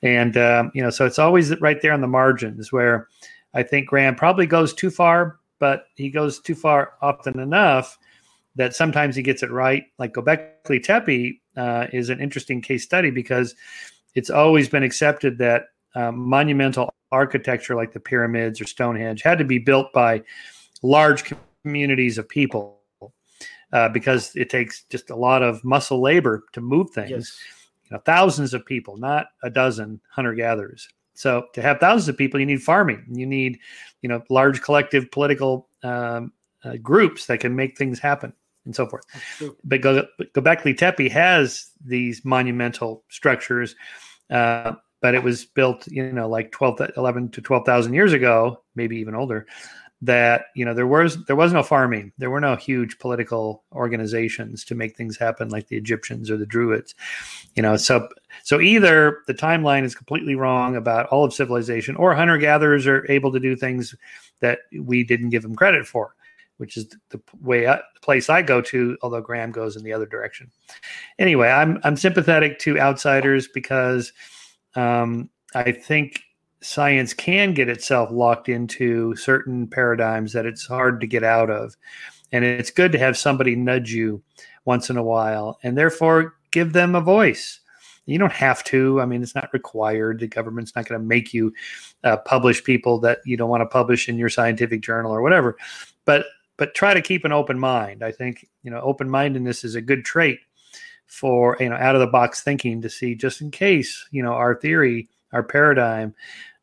And um, you know so it's always right there on the margins where I think Graham probably goes too far, but he goes too far often enough that sometimes he gets it right. Like Gobekli Tepe uh, is an interesting case study because it's always been accepted that um, monumental architecture like the pyramids or Stonehenge had to be built by large communities of people uh, because it takes just a lot of muscle labor to move things. Yes. Thousands of people, not a dozen hunter gatherers. So to have thousands of people, you need farming. You need, you know, large collective political um, uh, groups that can make things happen and so forth. But Go- Gobekli Tepe has these monumental structures, uh, but it was built, you know, like 12, 11 to 12,000 years ago, maybe even older that you know there was there was no farming. There were no huge political organizations to make things happen like the egyptians or the druids you know. So so either the timeline is completely wrong about all of civilization or hunter gatherers are able to do things that we didn't give them credit for which is the way I, the place I go to although Graham goes in the other direction. Anyway I'm I'm sympathetic to outsiders because um, I think science can get itself locked into certain paradigms that it's hard to get out of. And it's good to have somebody nudge you once in a while and therefore give them a voice. You don't have to. I mean, it's not required. The government's not going to make you uh, publish people that you don't want to publish in your scientific journal or whatever. But but try to keep an open mind. I think you know open mindedness is a good trait for you know out of the box thinking to see just in case you know our theory, our paradigm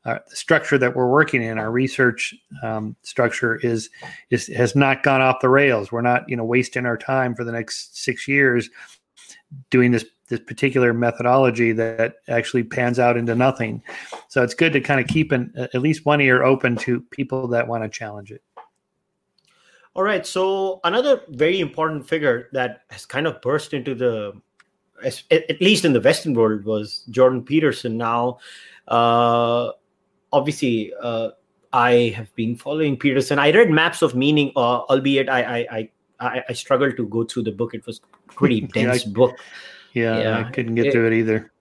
uh, the structure that we're working in, our research um, structure is is has not gone off the rails. We're not you know wasting our time for the next six years doing this this particular methodology that actually pans out into nothing. So it's good to kind of keep an at least one ear open to people that want to challenge it. All right. So another very important figure that has kind of burst into the at least in the Western world was Jordan Peterson. Now, uh, obviously uh, I have been following Peterson. I read Maps of Meaning, uh, albeit I, I I I struggled to go through the book. It was pretty [laughs] dense yeah, book. Yeah, yeah, I couldn't get it, through it either.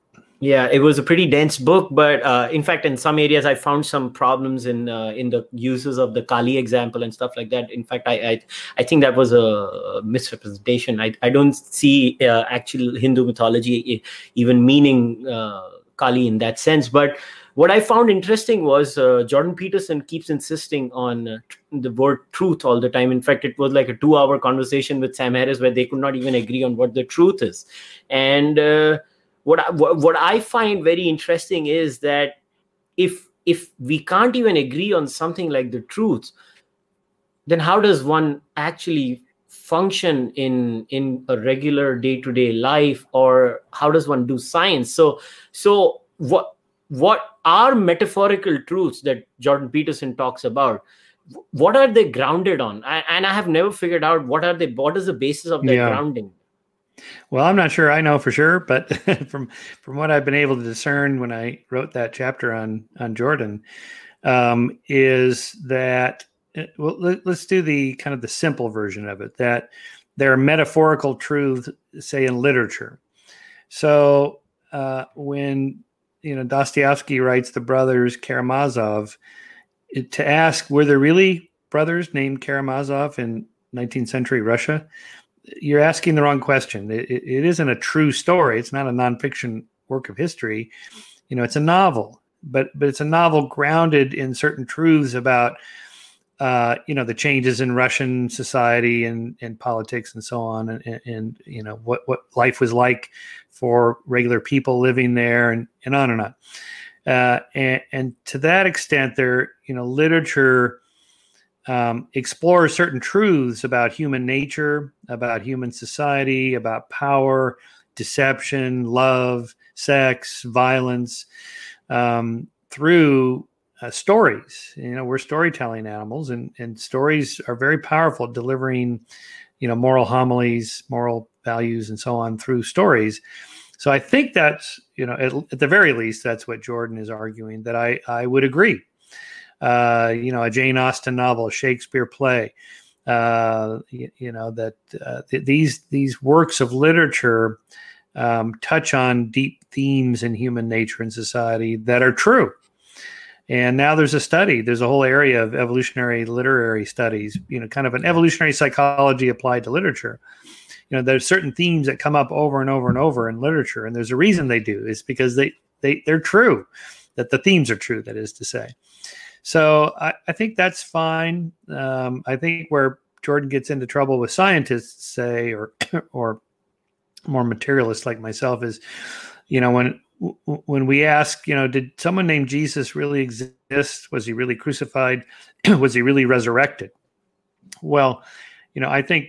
Yeah, it was a pretty dense book, but uh, in fact, in some areas, I found some problems in uh, in the uses of the Kali example and stuff like that. In fact, I I, I think that was a misrepresentation. I I don't see uh, actual Hindu mythology even meaning uh, Kali in that sense, but what I found interesting was uh, Jordan Peterson keeps insisting on uh, the word truth all the time. In fact, it was like a two hour conversation with Sam Harris where they could not even agree on what the truth is. And uh, what, I, what I find very interesting is that if if we can't even agree on something like the truth, then how does one actually function in in a regular day to day life, or how does one do science? So so what what are metaphorical truths that Jordan Peterson talks about? What are they grounded on? I, and I have never figured out what are they. What is the basis of their yeah. grounding? Well, I'm not sure I know for sure, but [laughs] from from what I've been able to discern when I wrote that chapter on on Jordan, um, is that well, let, us do the kind of the simple version of it. That there are metaphorical truths, say in literature. So uh, when you know Dostoevsky writes the brothers Karamazov to ask were there really brothers named Karamazov in 19th century Russia? You're asking the wrong question. It, it, it isn't a true story. It's not a nonfiction work of history. You know, it's a novel, but but it's a novel grounded in certain truths about uh, you know the changes in Russian society and, and politics and so on, and, and, you know what what life was like for regular people living there, and, and on and on. Uh, and, and to that extent, there you know literature um, explores certain truths about human nature, about human society, about power, deception, love, sex, violence, um, through uh, stories. You know, we're storytelling animals, and and stories are very powerful, delivering, you know, moral homilies, moral values, and so on through stories. So I think that's you know, at, at the very least, that's what Jordan is arguing. That I I would agree. Uh, you know, a Jane Austen novel, a Shakespeare play. Uh, you, you, know that uh, th- these these works of literature um, touch on deep themes in human nature and society that are true and now there's a study, there's a whole area of evolutionary literary studies, you know, kind of an evolutionary psychology applied to literature. You know, there's certain themes that come up over and over and over in literature, and there's a reason they do. It's because they they they're true, that the themes are true. That is to say, so I, I think that's fine. Um, I think where Jordan gets into trouble with scientists, say, or [coughs] or more materialists like myself, is you know when when we ask, you know, did someone named Jesus really exist? Was he really crucified? [clears throat] was he really resurrected? Well, you know, I think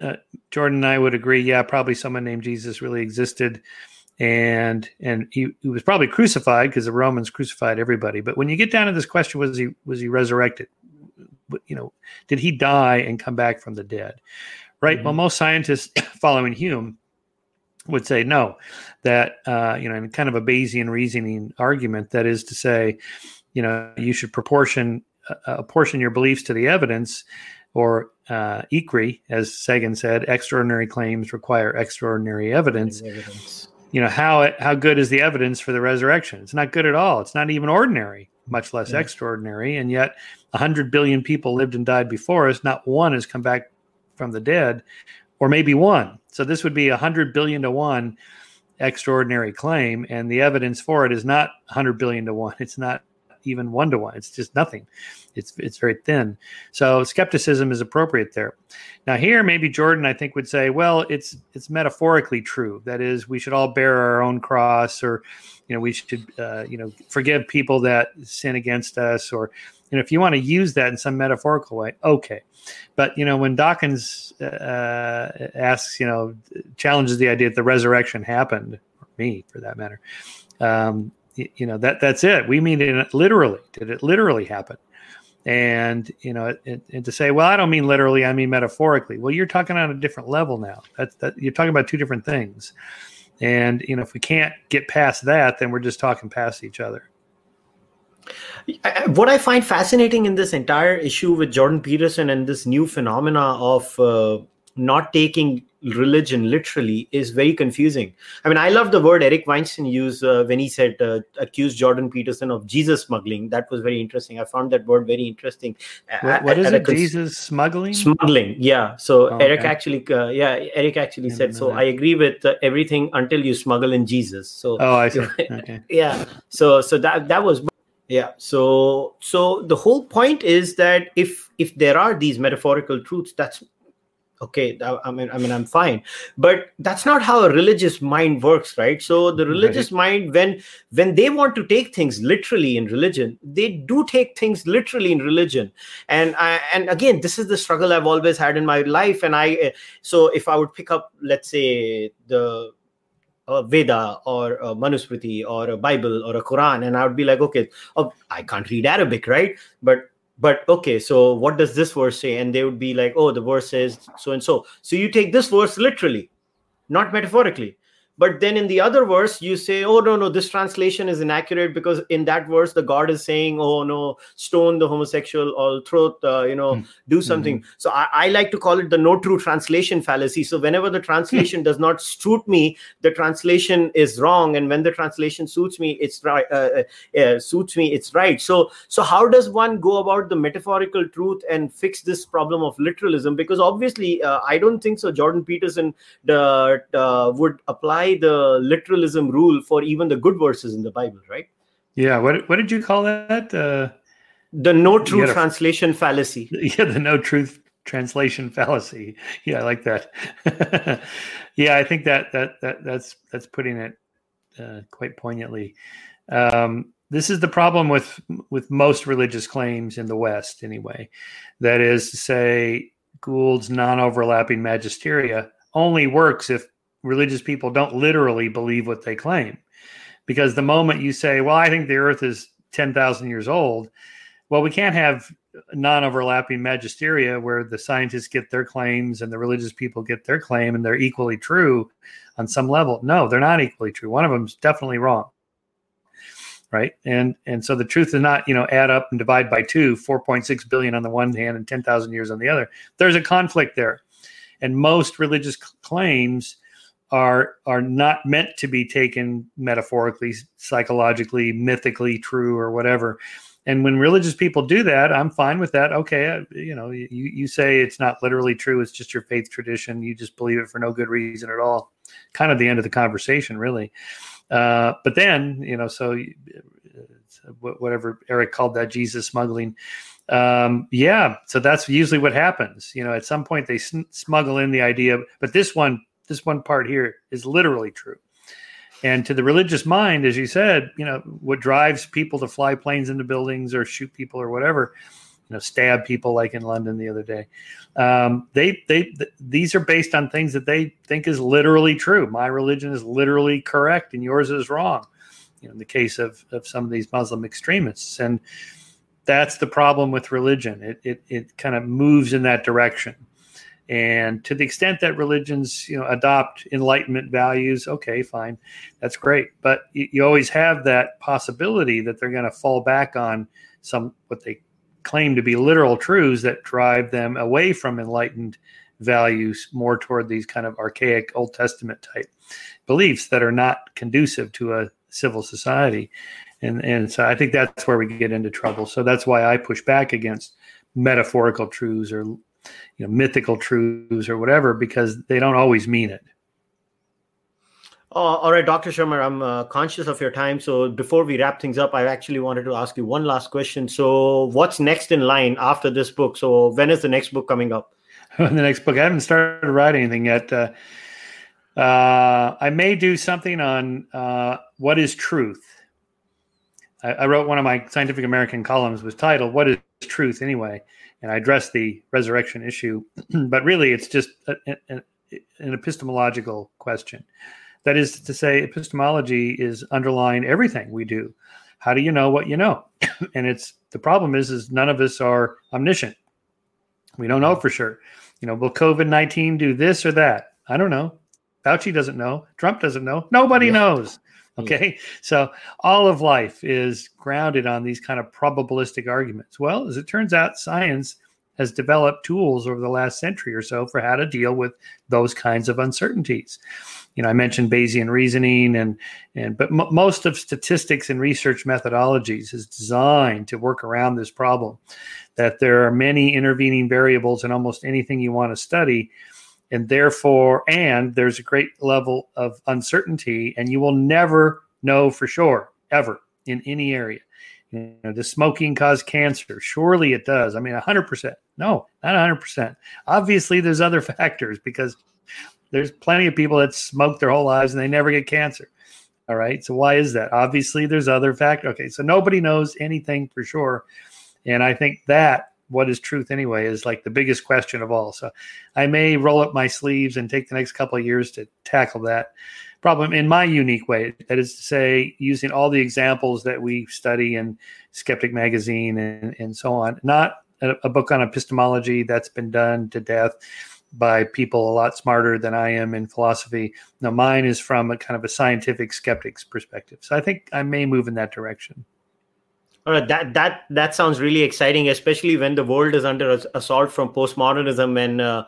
uh, Jordan and I would agree. Yeah, probably someone named Jesus really existed, and and he, he was probably crucified because the Romans crucified everybody. But when you get down to this question, was he was he resurrected? You know, did he die and come back from the dead? Right. Mm-hmm. Well, most scientists [clears throat] following Hume would say no, that uh, you know, in kind of a Bayesian reasoning argument, that is to say, you know, you should proportion uh, apportion your beliefs to the evidence, or uh, ECREE, as Sagan said, extraordinary claims require extraordinary evidence. evidence. You know how how good is the evidence for the resurrection? It's not good at all. It's not even ordinary, much less yeah. extraordinary. And yet, hundred billion people lived and died before us. Not one has come back from the dead or maybe one. So this would be a hundred billion to one extraordinary claim, and the evidence for it is not hundred billion to one. It's not even one to one. It's just nothing. It's it's very thin. So skepticism is appropriate there. Now here, maybe Jordan, I think, would say, well, it's it's metaphorically true. That is, we should all bear our own cross, or you know, we should uh, you know forgive people that sin against us, or you know, if you want to use that in some metaphorical way, okay. But you know, when Dawkins uh, asks, you know, challenges the idea that the resurrection happened, or me for that matter, um, you, you, know, that that's it. We mean it literally. Did it literally happen? And you know, and, and to say, well, I don't mean literally, I mean metaphorically. Well, you're talking on a different level now. That's that you're talking about two different things. And you know, if we can't get past that, then we're just talking past each other. What I find fascinating in this entire issue with Jordan Peterson and this new phenomena of uh, not taking religion literally is very confusing. I mean, I love the word Eric Weinstein used uh, when he said uh, accused Jordan Peterson of Jesus smuggling. That was very interesting. I found that word very interesting. what, what is it? Cons- Jesus smuggling? Smuggling. Yeah. So oh, Eric okay. actually, uh, yeah, Eric actually said. So I agree with uh, everything until you smuggle in Jesus. So oh, I see. [laughs] Okay. yeah. So so that that was yeah so so the whole point is that if if there are these metaphorical truths that's okay i mean i mean i'm fine. But that's not how a religious mind works right? So the religious right. mind when when they want to take things literally in religion they do take things literally in religion. And I, and again this is the struggle i've always had in my life. And i so if i would pick up let's say the a Veda or a Manusmriti or a Bible or a Quran, and I would be like, okay, oh, I can't read Arabic, right? But but okay, so what does this verse say? And they would be like, oh, the verse says so and so. So you take this verse literally, not metaphorically but then in the other verse you say oh no no this translation is inaccurate because in that verse the god is saying oh no stone the homosexual or throw uh, you know mm. do something mm-hmm. so I, I, like to call it the no true translation fallacy. So whenever the translation does not suit me the translation is wrong. And when the translation suits me it's right uh, uh, suits me it's right. So so how does one go about the metaphorical truth and fix this problem of literalism? Because obviously uh, i don't think so jordan peterson the, uh, would apply the literalism rule for even the good verses in the Bible, right? Yeah. What what did you call that? Uh, the no truth translation fallacy. [laughs] Yeah, the no truth translation fallacy. Yeah, I like that. [laughs] yeah, I think that that that that's that's putting it uh, quite poignantly. Um, this is the problem with with most religious claims in the West, anyway. That is to say, Gould's non-overlapping magisteria only works if religious people don't literally believe what they claim. Because the moment you say, "Well, I think the Earth is ten thousand years old," well, we can't have non-overlapping magisteria where the scientists get their claims and the religious people get their claim and they're equally true on some level. No, they're not equally true. One of them's definitely wrong. Right. And and so the truth is not, you know, add up and divide by two, 4.6 billion on the one hand and 10,000 years on the other. There's a conflict there. And most religious claims are are not meant to be taken metaphorically, psychologically, mythically true or whatever. And when religious people do that i'm fine with that. Okay uh, you know you, you say it's not literally true it's just your faith tradition you just believe it for no good reason at all. Kind of the end of the conversation really. Uh, but then you know so uh, whatever eric called that jesus smuggling um, yeah so that's usually what happens. You know at some point they smuggle in the idea but this one this one part here is literally true and to the religious mind, as you said, you know, what drives people to fly planes into buildings or shoot people or whatever, you know, stab people like in London the other day. Um, they, they, th- these are based on things that they think is literally true. My religion is literally correct and yours is wrong. You know, in the case of, of some of these Muslim extremists. And that's the problem with religion. It, it, it kind of moves in that direction. And to the extent that religions, you know, adopt enlightenment values, okay, fine, that's great. But you, you always have that possibility that they're going to fall back on some what they claim to be literal truths that drive them away from enlightened values more toward these kind of archaic Old Testament type beliefs that are not conducive to a civil society. And and so I think that's where we get into trouble. So that's why I push back against metaphorical truths or you know mythical truths or whatever because they don't always mean it. Uh, all right dr Shermer i'm uh, conscious of your time. So before we wrap things up i actually wanted to ask you one last question. So what's next in line after this book? So when is the next book coming up? [laughs] The next book i haven't started writing anything yet. Uh, uh, i may do something on uh, what is truth? I, I wrote one of my scientific american columns was titled what is truth anyway and I address the resurrection issue, [clears throat] but really it's just a, a, an epistemological question. That is to say, epistemology is underlying everything we do. How do you know what you know? [clears throat] and it's the problem is is none of us are omniscient. We don't know for sure. You know, will COVID nineteen do this or that? I don't know. Fauci doesn't know. Trump doesn't know. Nobody yeah. knows. Okay. So all of life is grounded on these kind of probabilistic arguments. Well, as it turns out, science has developed tools over the last century or so for how to deal with those kinds of uncertainties. You know, I mentioned Bayesian reasoning, and and but m- most of statistics and research methodologies is designed to work around this problem. That there are many intervening variables in almost anything you want to study, and therefore and there's a great level of uncertainty and you will never know for sure ever in any area. You know does smoking cause cancer? Surely it does. I mean 100% no not 100% obviously there's other [laughs] factors because there's plenty of people that smoke their whole lives and they never get cancer. All right? So why is that? Obviously there's other factors okay so nobody knows anything for sure. And i think that what is truth anyway is like the biggest question of all. So I may roll up my sleeves and take the next couple of years to tackle that problem in my unique way. That is to say, using all the examples that we study in Skeptic Magazine and, and so on, not a, a book on epistemology that's been done to death by people a lot smarter than I am in philosophy. Now, mine is from a kind of a scientific skeptic's perspective. So I think I may move in that direction. All right, that that that sounds really exciting, especially when the world is under assault from postmodernism and uh,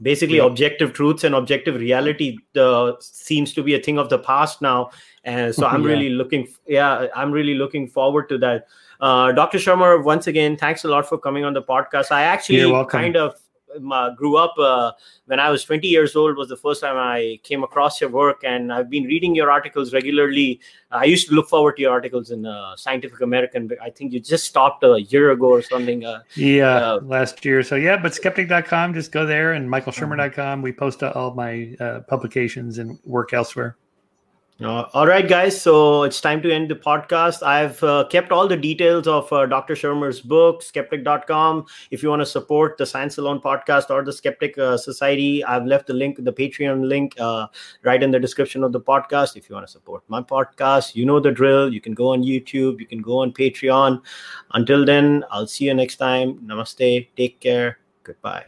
basically yeah. objective truths and objective reality uh, seems to be a thing of the past now. And so I'm [laughs] yeah. really looking, yeah, I'm really looking forward to that. Uh, Dr. Shermer, once again, thanks a lot for coming on the podcast. I actually kind of my, grew up uh, when I was 20 years old was the first time I came across your work, and I've been reading your articles regularly. I used to look forward to your articles in uh, Scientific American, but I think you just stopped a year ago or something. Uh, yeah, uh, last year. So yeah, but skeptic.com, just go there, and michaelshermer.com. We post all my uh, publications and work elsewhere. Uh, all right, guys. So it's time to end the podcast. I've uh, kept all the details of uh, Dr. Shermer's book, skeptic.com. If you want to support the Science Salon podcast or the Skeptic uh, Society, I've left the link, the Patreon link, uh, right in the description of the podcast. If you want to support my podcast, you know the drill. You can go on YouTube, you can go on Patreon. Until then, I'll see you next time. Namaste. Take care. Goodbye.